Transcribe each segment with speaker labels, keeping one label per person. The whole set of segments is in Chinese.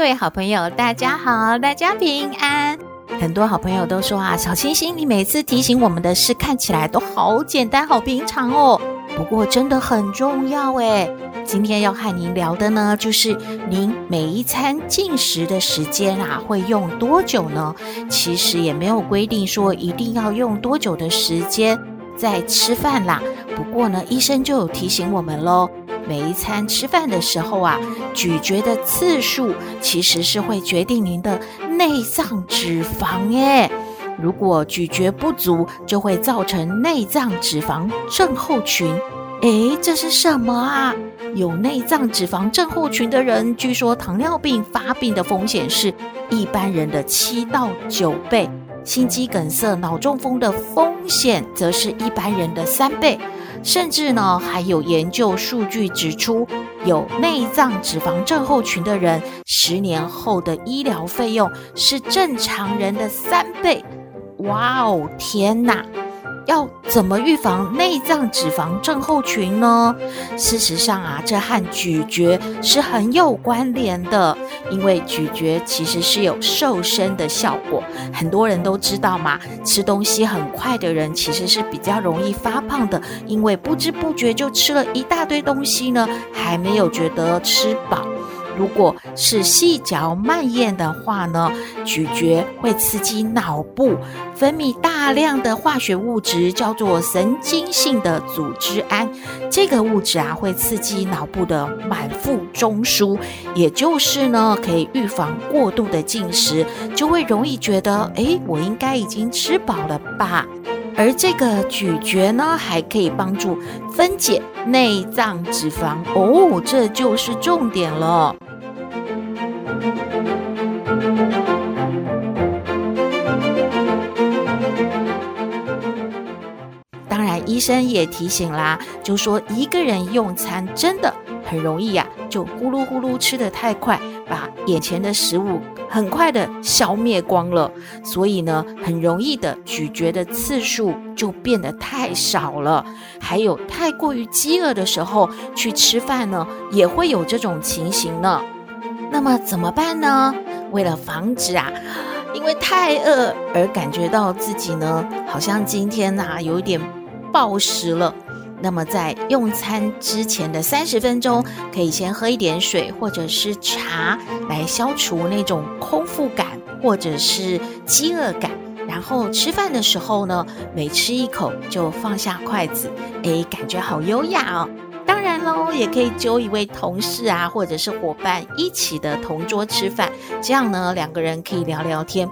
Speaker 1: 各位好朋友，大家好，大家平安。很多好朋友都说啊，小星星，你每次提醒我们的事看起来都好简单、好平常哦。不过真的很重要诶。今天要和您聊的呢，就是您每一餐进食的时间啊，会用多久呢？其实也没有规定说一定要用多久的时间在吃饭啦。不过呢，医生就有提醒我们喽。每一餐吃饭的时候啊，咀嚼的次数其实是会决定您的内脏脂肪耶。如果咀嚼不足，就会造成内脏脂肪症候群。诶，这是什么啊？有内脏脂肪症候群的人，据说糖尿病发病的风险是一般人的七到九倍，心肌梗塞、脑中风的风险则是一般人的三倍。甚至呢，还有研究数据指出，有内脏脂肪症候群的人，十年后的医疗费用是正常人的三倍。哇哦，天哪！要怎么预防内脏脂肪症候群呢？事实上啊，这和咀嚼是很有关联的，因为咀嚼其实是有瘦身的效果。很多人都知道嘛，吃东西很快的人其实是比较容易发胖的，因为不知不觉就吃了一大堆东西呢，还没有觉得吃饱。如果是细嚼慢咽的话呢，咀嚼会刺激脑部分泌大量的化学物质，叫做神经性的组织胺。这个物质啊，会刺激脑部的满腹中枢，也就是呢，可以预防过度的进食，就会容易觉得，诶，我应该已经吃饱了吧？而这个咀嚼呢，还可以帮助分解内脏脂肪哦，这就是重点了。医生也提醒啦，就说一个人用餐真的很容易呀、就呼噜呼噜吃得太快，把眼前的食物很快的消灭光了，所以呢，很容易的咀嚼的次数就变得太少了。还有太过于饥饿的时候去吃饭呢，也会有这种情形呢。那么怎么办呢？为了防止啊，因为太饿而感觉到自己呢，好像今天呐、啊、有点暴食了。那么在用餐之前的三十分钟，可以先喝一点水或者是茶，来消除那种空腹感或者是饥饿感。然后吃饭的时候呢，每吃一口就放下筷子，诶，感觉好优雅哦。当然喽，也可以揪一位同事啊，或者是伙伴一起的同桌吃饭，这样呢，两个人可以聊聊天。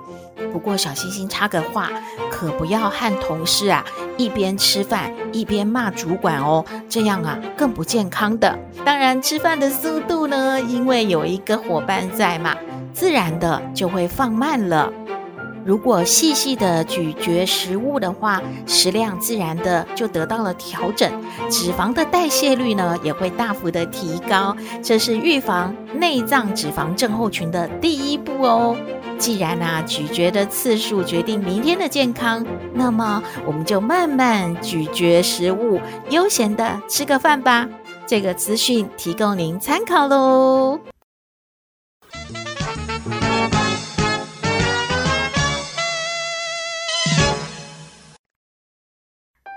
Speaker 1: 不过小星星插个话，可不要和同事啊一边吃饭一边骂主管哦，这样啊更不健康的。当然，吃饭的速度呢，因为有一个伙伴在嘛，自然的就会放慢了。如果细细的咀嚼食物的话，食量自然的就得到了调整，脂肪的代谢率呢也会大幅的提高，这是预防内脏脂肪症候群的第一步哦。既然啊咀嚼的次数决定明天的健康，那么我们就慢慢咀嚼食物，悠闲的吃个饭吧。这个资讯提供您参考喽。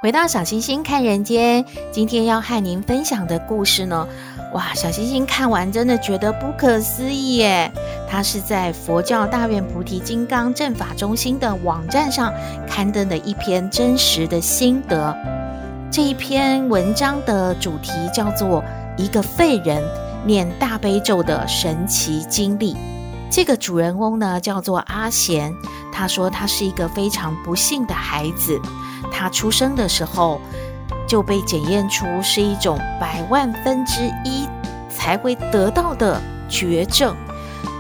Speaker 1: 回到小星星看人间，今天要和您分享的故事呢，哇，小星星看完真的觉得不可思议耶！它是在佛教大愿菩提金刚正法中心的网站上刊登的一篇真实的心得。这一篇文章的主题叫做《一个废人念大悲咒的神奇经历》。这个主人翁呢，叫做阿贤，他说他是一个非常不幸的孩子。他出生的时候，就被检验出是一种百万分之一才会得到的绝症。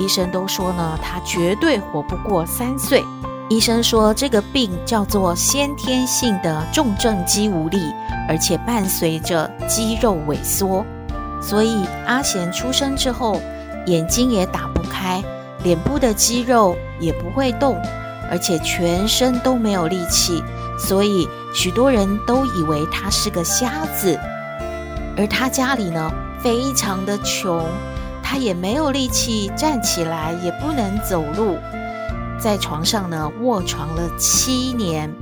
Speaker 1: 医生都说呢，他绝对活不过三岁。医生说这个病叫做先天性的重症肌无力，而且伴随着肌肉萎缩。所以阿贤出生之后，眼睛也打不开，脸部的肌肉也不会动，而且全身都没有力气，所以许多人都以为他是个瞎子。而他家里呢，非常的穷，他也没有力气站起来，也不能走路，在床上呢卧床了七年，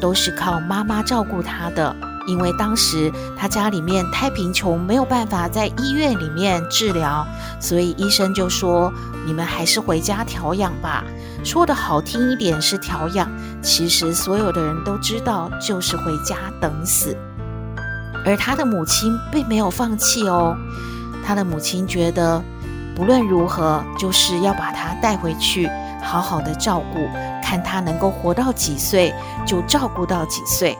Speaker 1: 都是靠妈妈照顾他的。因为当时他家里面太贫穷，没有办法在医院里面治疗，所以医生就说：“你们还是回家调养吧。”说的好听一点是调养，其实所有的人都知道就是回家等死。而他的母亲并没有放弃哦，他的母亲觉得不论如何，就是要把他带回去，好好的照顾，看他能够活到几岁就照顾到几岁。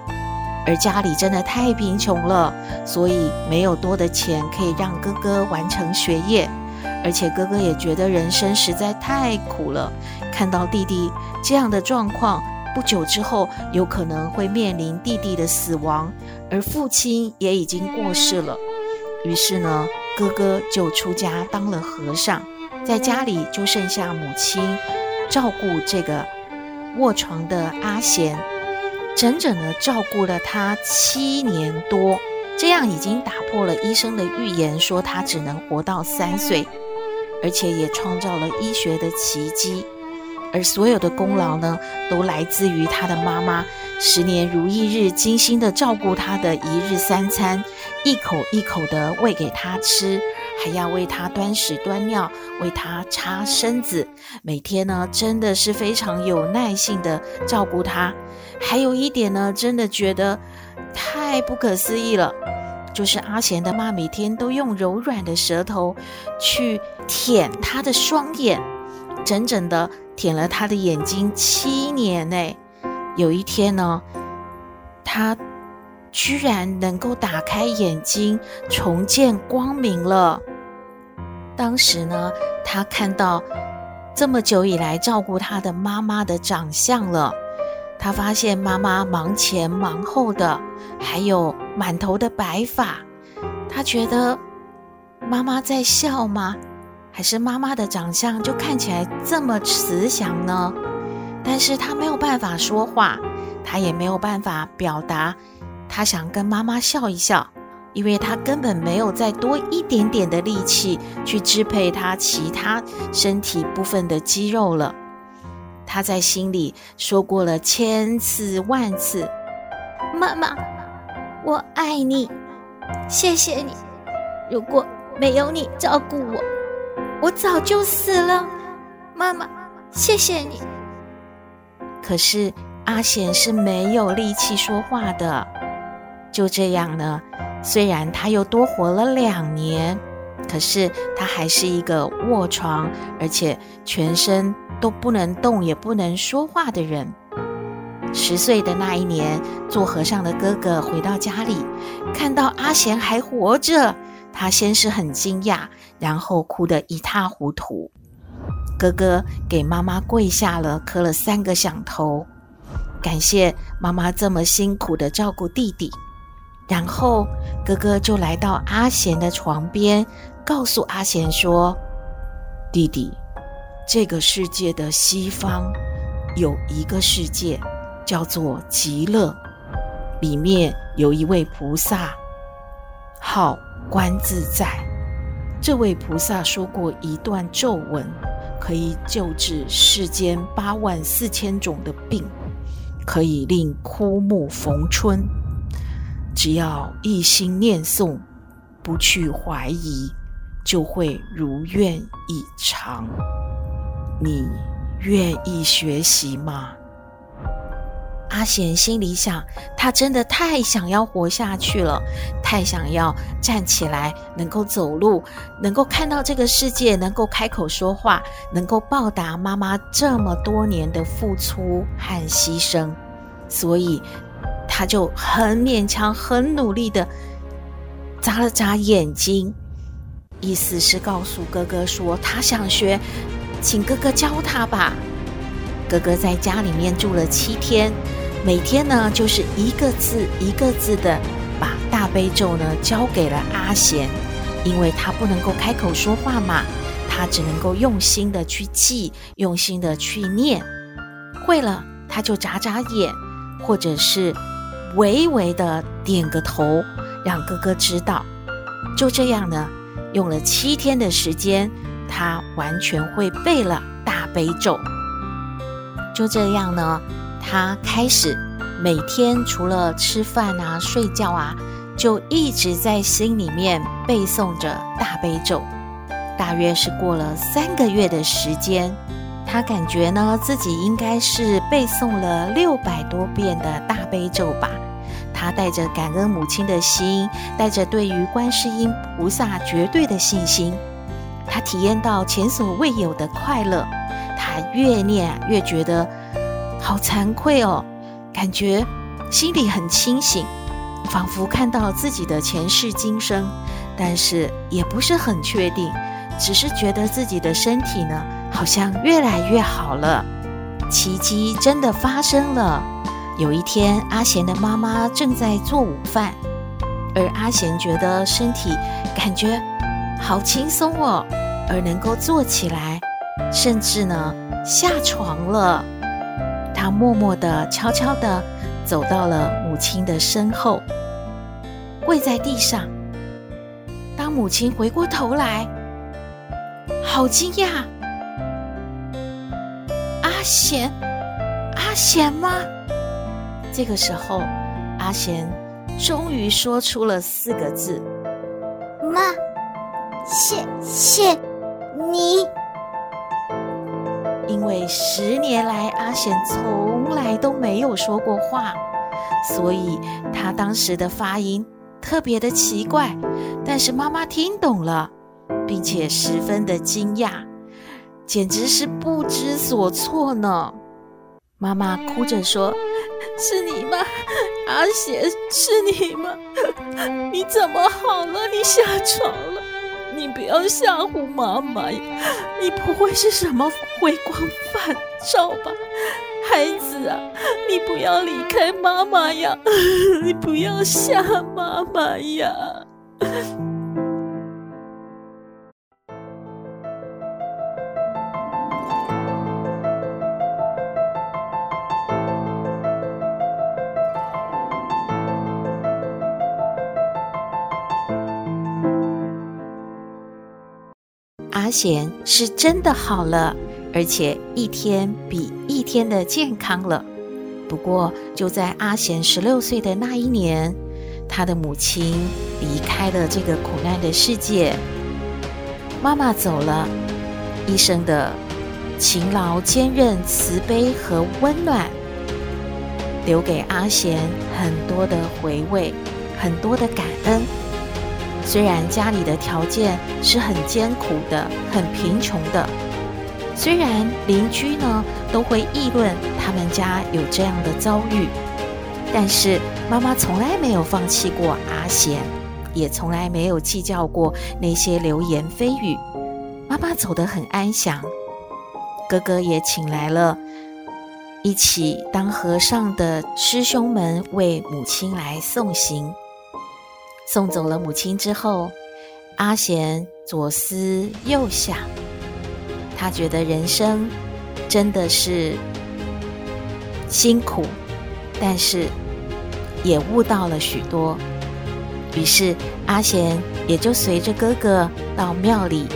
Speaker 1: 而家里真的太贫穷了，所以没有多的钱可以让哥哥完成学业，而且哥哥也觉得人生实在太苦了。看到弟弟这样的状况，不久之后有可能会面临弟弟的死亡，而父亲也已经过世了。于是呢，哥哥就出家当了和尚，在家里就剩下母亲照顾这个卧床的阿贤。整整的照顾了他七年多，这样已经打破了医生的预言，说他只能活到三岁，而且也创造了医学的奇迹。而所有的功劳呢，都来自于他的妈妈，十年如一日，精心的照顾他的一日三餐，一口一口的喂给他吃，还要为他端屎端尿，为他擦身子，每天呢，真的是非常有耐性的照顾他。还有一点呢，真的觉得太不可思议了，就是阿贤的妈每天都用柔软的舌头去舔他的双眼，整整的舔了他的眼睛七年呢。有一天呢，他居然能够打开眼睛，重见光明了。当时呢，他看到这么久以来照顾他的妈妈的长相了。他发现妈妈忙前忙后的，还有满头的白发。他觉得妈妈在笑吗？还是妈妈的长相就看起来这么慈祥呢？但是他没有办法说话，他也没有办法表达，他想跟妈妈笑一笑，因为他根本没有再多一点点的力气去支配他其他身体部分的肌肉了。他在心里说过了千次万次：“妈妈，我爱你，谢谢你。如果没有你照顾我，我早就死了。妈妈，谢谢你。”可是阿贤是没有力气说话的。就这样呢，虽然他又多活了两年，可是他还是一个卧床，而且全身。都不能动也不能说话的人。十岁的那一年，做和尚的哥哥回到家里，看到阿贤还活着，他先是很惊讶，然后哭得一塌糊涂。哥哥给妈妈跪下了，磕了三个响头，感谢妈妈这么辛苦的照顾弟弟。然后哥哥就来到阿贤的床边，告诉阿贤说：“弟弟。”这个世界的西方有一个世界叫做极乐，里面有一位菩萨，号观自在。这位菩萨说过一段咒文，可以救治世间八万四千种的病，可以令枯木逢春。只要一心念诵，不去怀疑，就会如愿以偿。你愿意学习吗？阿贤心里想，他真的太想要活下去了，太想要站起来，能够走路，能够看到这个世界，能够开口说话，能够报答妈妈这么多年的付出和牺牲。所以，他就很勉强、很努力的眨了眨眼睛，意思是告诉哥哥说他想学，请哥哥教他吧。哥哥在家里面住了七天，每天呢就是一个字一个字的把大悲咒呢交给了阿贤，因为他不能够开口说话嘛，他只能够用心的去记，用心的去念，会了他就眨眨眼，或者是。微微的点个头，让哥哥知道。就这样呢，用了七天的时间，他完全会背了大悲咒。就这样呢，他开始每天除了吃饭啊、睡觉啊，就一直在心里面背诵着大悲咒。大约是过了三个月的时间，他感觉呢，自己应该是背诵了六百多遍的大悲咒吧。他带着感恩母亲的心，带着对于观世音菩萨绝对的信心，他体验到前所未有的快乐。他越念越觉得好惭愧哦，感觉心里很清醒，仿佛看到自己的前世今生，但是也不是很确定，只是觉得自己的身体呢，好像越来越好了。奇迹真的发生了。有一天，阿贤的妈妈正在做午饭，而阿贤觉得身体感觉好轻松哦，而能够坐起来，甚至呢下床了。他默默地、悄悄地走到了母亲的身后，跪在地上。当母亲回过头来，好惊讶！阿贤，阿贤吗？这个时候，阿贤终于说出了四个字：“
Speaker 2: 妈，谢谢你。”
Speaker 1: 因为十年来阿贤从来都没有说过话，所以他当时的发音特别的奇怪。但是妈妈听懂了，并且十分的惊讶，简直是不知所措呢。妈妈哭着说。是你吗，阿贤？是你吗？你怎么好了？你下床？你不要吓唬妈妈呀！你不会是什么回光返照吧？孩子啊，你不要离开妈妈呀！你不要吓妈妈呀！阿贤是真的好了，而且一天比一天的健康了。不过，就在阿贤十六岁的那一年，他的母亲离开了这个苦难的世界。妈妈走了，一生的勤劳、坚韧、慈悲和温暖，留给阿贤很多的回味，很多的感恩。虽然家里的条件是很艰苦的、很贫穷的，虽然邻居呢都会议论他们家有这样的遭遇，但是妈妈从来没有放弃过阿贤，也从来没有计较过那些流言蜚语。妈妈走得很安详，哥哥也请来了一起当和尚的师兄们为母亲来送行。送走了母亲之后，阿贤左思右想，他觉得人生真的是辛苦，但是也悟到了许多。于是阿贤也就随着哥哥到庙里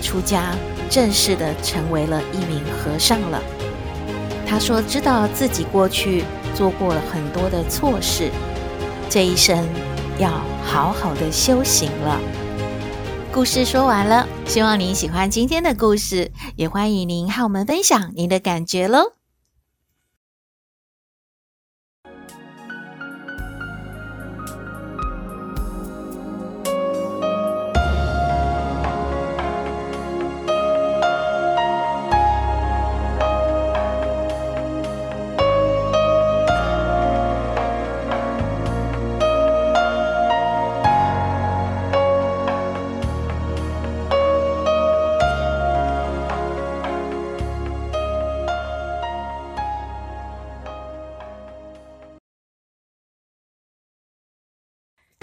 Speaker 1: 出家，正式的成为了一名和尚了。他说：“知道自己过去做过了很多的错事，这一生。”要好好的修行了。故事说完了，希望您喜欢今天的故事，也欢迎您和我们分享您的感觉喽。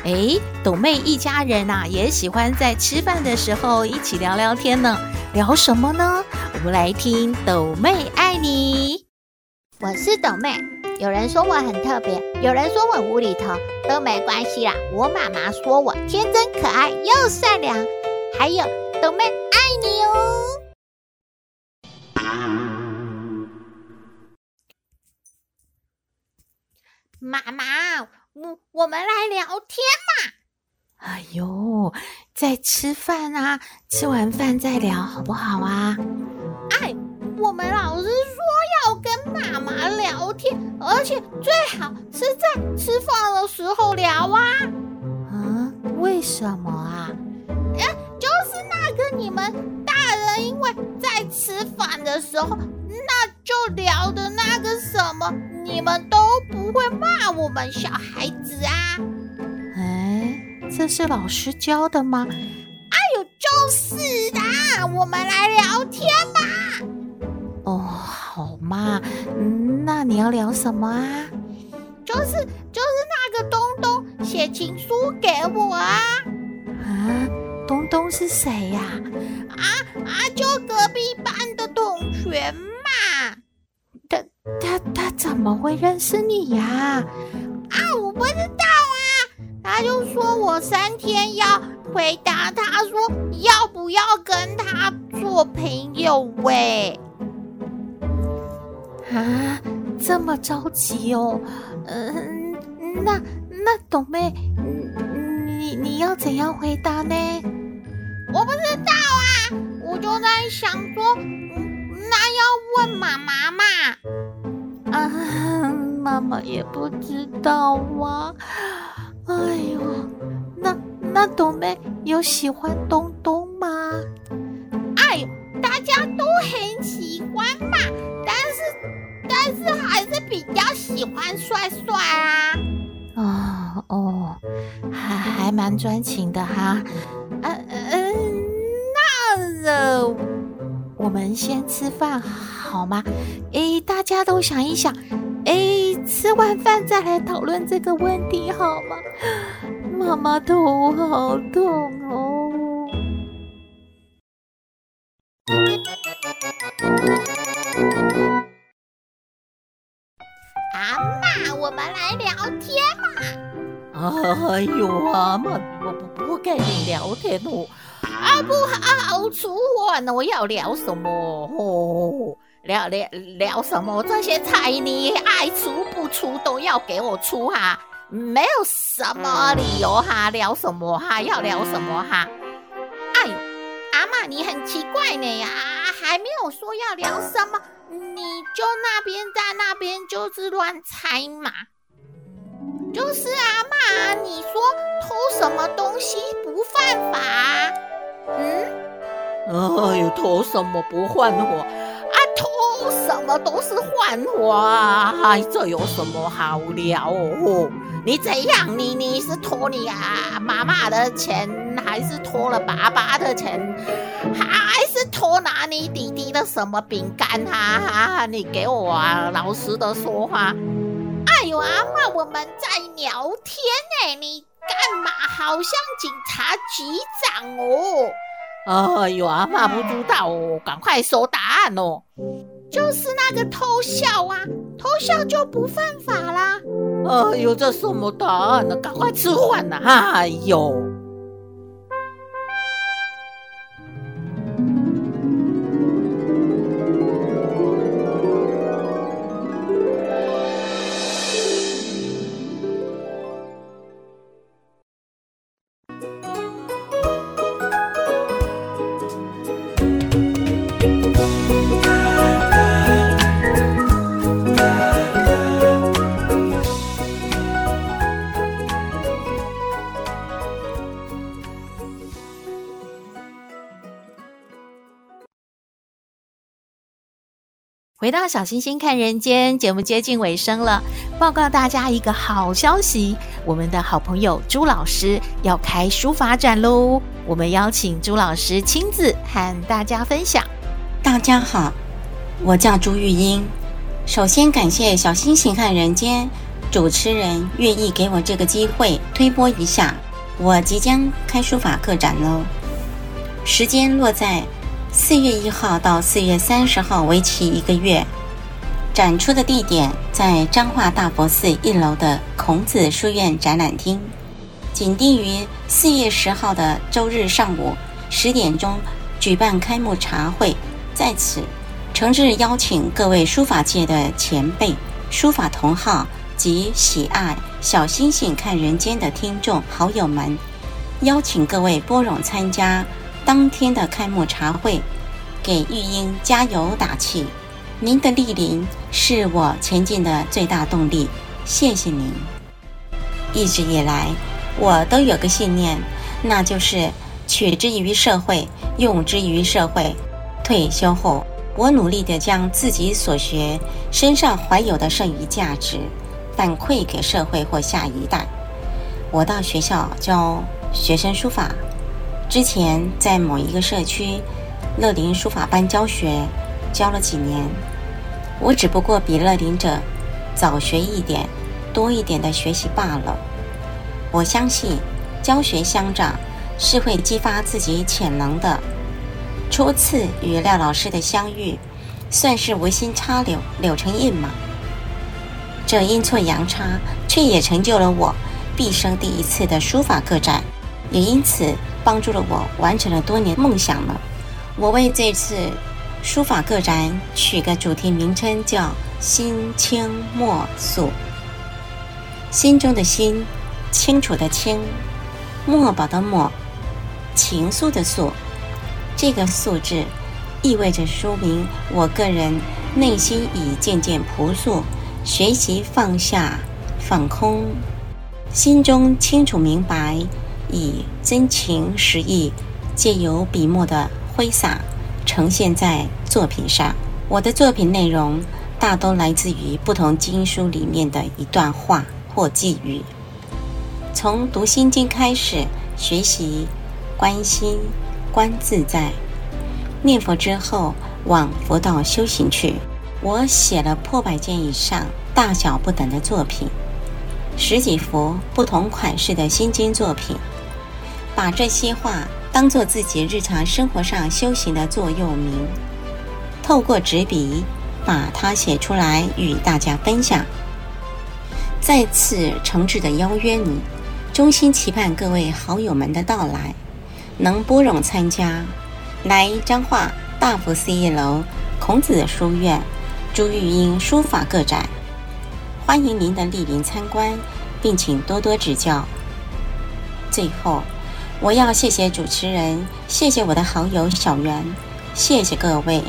Speaker 1: 诶，斗妹一家人呐、啊，也喜欢在吃饭的时候一起聊聊天呢。聊什么呢？我们来听斗妹爱你。
Speaker 2: 我是斗妹，有人说我很特别，有人说我无厘头，都没关系啦。我妈妈说我天真可爱又善良，还有斗妹爱你哦。妈妈。我我们来聊天嘛！
Speaker 1: 哎呦，在吃饭啊，吃完饭再聊好不好啊？
Speaker 2: 哎，我们老师说要跟妈妈聊天，而且最好是在吃饭的时候聊啊。
Speaker 1: 啊，为什么啊？
Speaker 2: 哎，就是那个你们大人因为在吃饭的时候，那就聊的那个什么，你们都不会骂我们小孩子啊？
Speaker 1: 哎，这是老师教的吗？
Speaker 2: 哎呦，就是的，我们来聊天嘛。
Speaker 1: 哦，好嘛，那你要聊什么啊？
Speaker 2: 就是就是那个东东写情书给我啊。
Speaker 1: 啊，东东是谁呀？
Speaker 2: 啊啊，就隔壁班的同学嘛。
Speaker 1: 他他他怎么会认识你呀？
Speaker 2: 啊，我不知道啊。他就说我三天要回答他说要不要跟他做朋友喂。
Speaker 1: 啊，这么着急哦？嗯，那那董妹，你你要怎样回答呢？
Speaker 2: 我不知道啊，我就在想说。那要问妈妈嘛？
Speaker 1: 啊，妈妈也不知道啊。哎呦，那那朵妹有喜欢东东吗？
Speaker 2: 哎呦，大家都很喜欢嘛，但是但是还是比较喜欢帅帅啊。
Speaker 1: 哦哦，还还蛮专情的哈。嗯嗯，那呃。我们先吃饭好吗？诶，大家都想一想，诶，吃完饭再来讨论这个问题好吗？妈妈头好痛哦。
Speaker 2: 阿妈，我们来聊天嘛。
Speaker 1: 哎呦，阿妈，我不不跟你聊天哦。
Speaker 2: 啊，不好出我呢！我要聊什么？哦，聊聊聊什么？这些菜你爱出不出都要给我出哈，没有什么理由哈，聊什么哈？要聊什么哈？哎呦，阿妈你很奇怪呢呀，还没有说要聊什么，你就那边在那边就是乱猜嘛。就是阿妈，你说偷什么东西不犯法？
Speaker 3: 嗯，哎呦，偷什么不犯法么都是犯法，哎，这有什么好聊哦？你怎样？你你是托你啊妈妈的钱，还是托了爸爸的钱，还是托拿你弟弟的什么饼干啊？你给我啊，老实的说话。
Speaker 2: 哎呦，阿嬷，我们在聊天呢，你。干嘛？好像警察局长
Speaker 3: 哦！哎呦，阿嬷不知道哦，赶快说答案哦。
Speaker 2: 就是那个偷笑啊，偷笑就不犯法啦。
Speaker 3: 哎呦，这什么答案呢？赶快吃饭呐！哎呦。
Speaker 1: 回到小星星看人间节目接近尾声了，报告大家一个好消息，我们的好朋友朱老师要开书法展喽！我们邀请朱老师亲自和大家分享。
Speaker 4: 大家好，我叫朱玉英。首先感谢小星星看人间主持人愿意给我这个机会推播一下，我即将开书法个展喽。时间落在四月一号到四月三十号，为期一个月。展出的地点在彰化大佛寺一楼的孔子书院展览厅，仅定于四月十号的周日上午十点钟举办开幕茶会。在此，诚挚邀请各位书法界的前辈、书法同好及喜爱小星星看人间的听众好友们，邀请各位拨冗参加当天的开幕茶会，给玉英加油打气。您的莅临是我前进的最大动力，谢谢您。一直以来，我都有个信念，那就是取之于社会，用之于社会。退休后，我努力地将自己所学、身上怀有的剩余价值反馈给社会或下一代。我到学校教学生书法，之前在某一个社区乐龄书法班教学。教了几年，我只不过比乐龄者早学一点、多一点的学习罢了。我相信教学相长是会激发自己潜能的。初次与廖老师的相遇，算是无心插柳，柳成荫嘛。这阴错阳差，却也成就了我毕生第一次的书法个展，也因此帮助了我完成了多年梦想呢。我为这次。书法个展取个主题名称叫“心清墨素”，心中的心，清楚的清，墨宝的墨，情愫的愫。这个“素”字，意味着说明我个人内心已渐渐朴素，学习放下、放空，心中清楚明白，以真情实意，借由笔墨的挥洒。呈现在作品上。我的作品内容大都来自于不同经书里面的一段话或寄语。从读《心经》开始学习观心、观自在，念佛之后往佛道修行去。我写了破百件以上、大小不等的作品，十几幅不同款式的心经作品，把这些话。当做自己日常生活上修行的座右铭，透过纸笔把它写出来与大家分享。再次诚挚的邀约你，衷心期盼各位好友们的到来，能拨冗参加，来彰化大佛寺一楼孔子书院朱玉英书法个展，欢迎您的莅临参观，并请多多指教。最后。我要谢谢主持人，谢谢我的好友小袁，谢谢各位，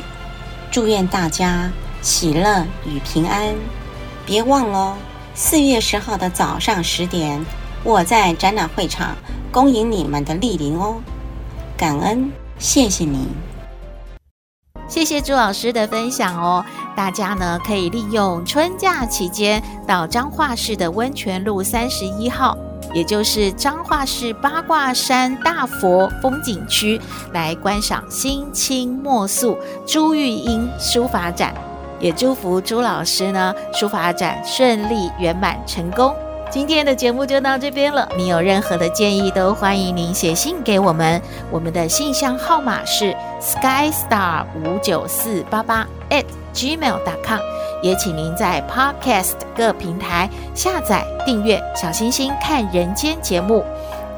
Speaker 4: 祝愿大家喜乐与平安。别忘了，四月十号的早上十点，我在展览会场恭迎你们的莅临哦。感恩，谢谢你，
Speaker 1: 谢谢朱老师的分享哦。大家呢可以利用春假期间到彰化市的温泉路三十一号。也就是彰化市八卦山大佛风景区来观赏心清墨素朱玉英书法展，也祝福朱老师呢书法展顺利圆满成功。今天的节目就到这边了，你有任何的建议都欢迎您写信给我们，我们的信箱号码是 skystar 五九四八八 at gmail.com。也请您在 Podcast 各平台下载订阅“小星星看人间”节目，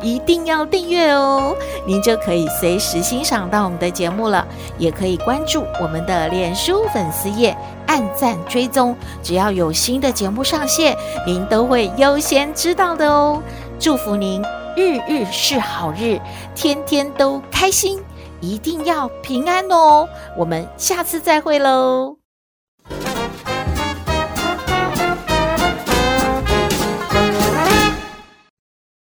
Speaker 1: 一定要订阅哦，您就可以随时欣赏到我们的节目了。也可以关注我们的脸书粉丝页，按赞追踪，只要有新的节目上线，您都会优先知道的哦。祝福您日日是好日，天天都开心，一定要平安哦。我们下次再会喽。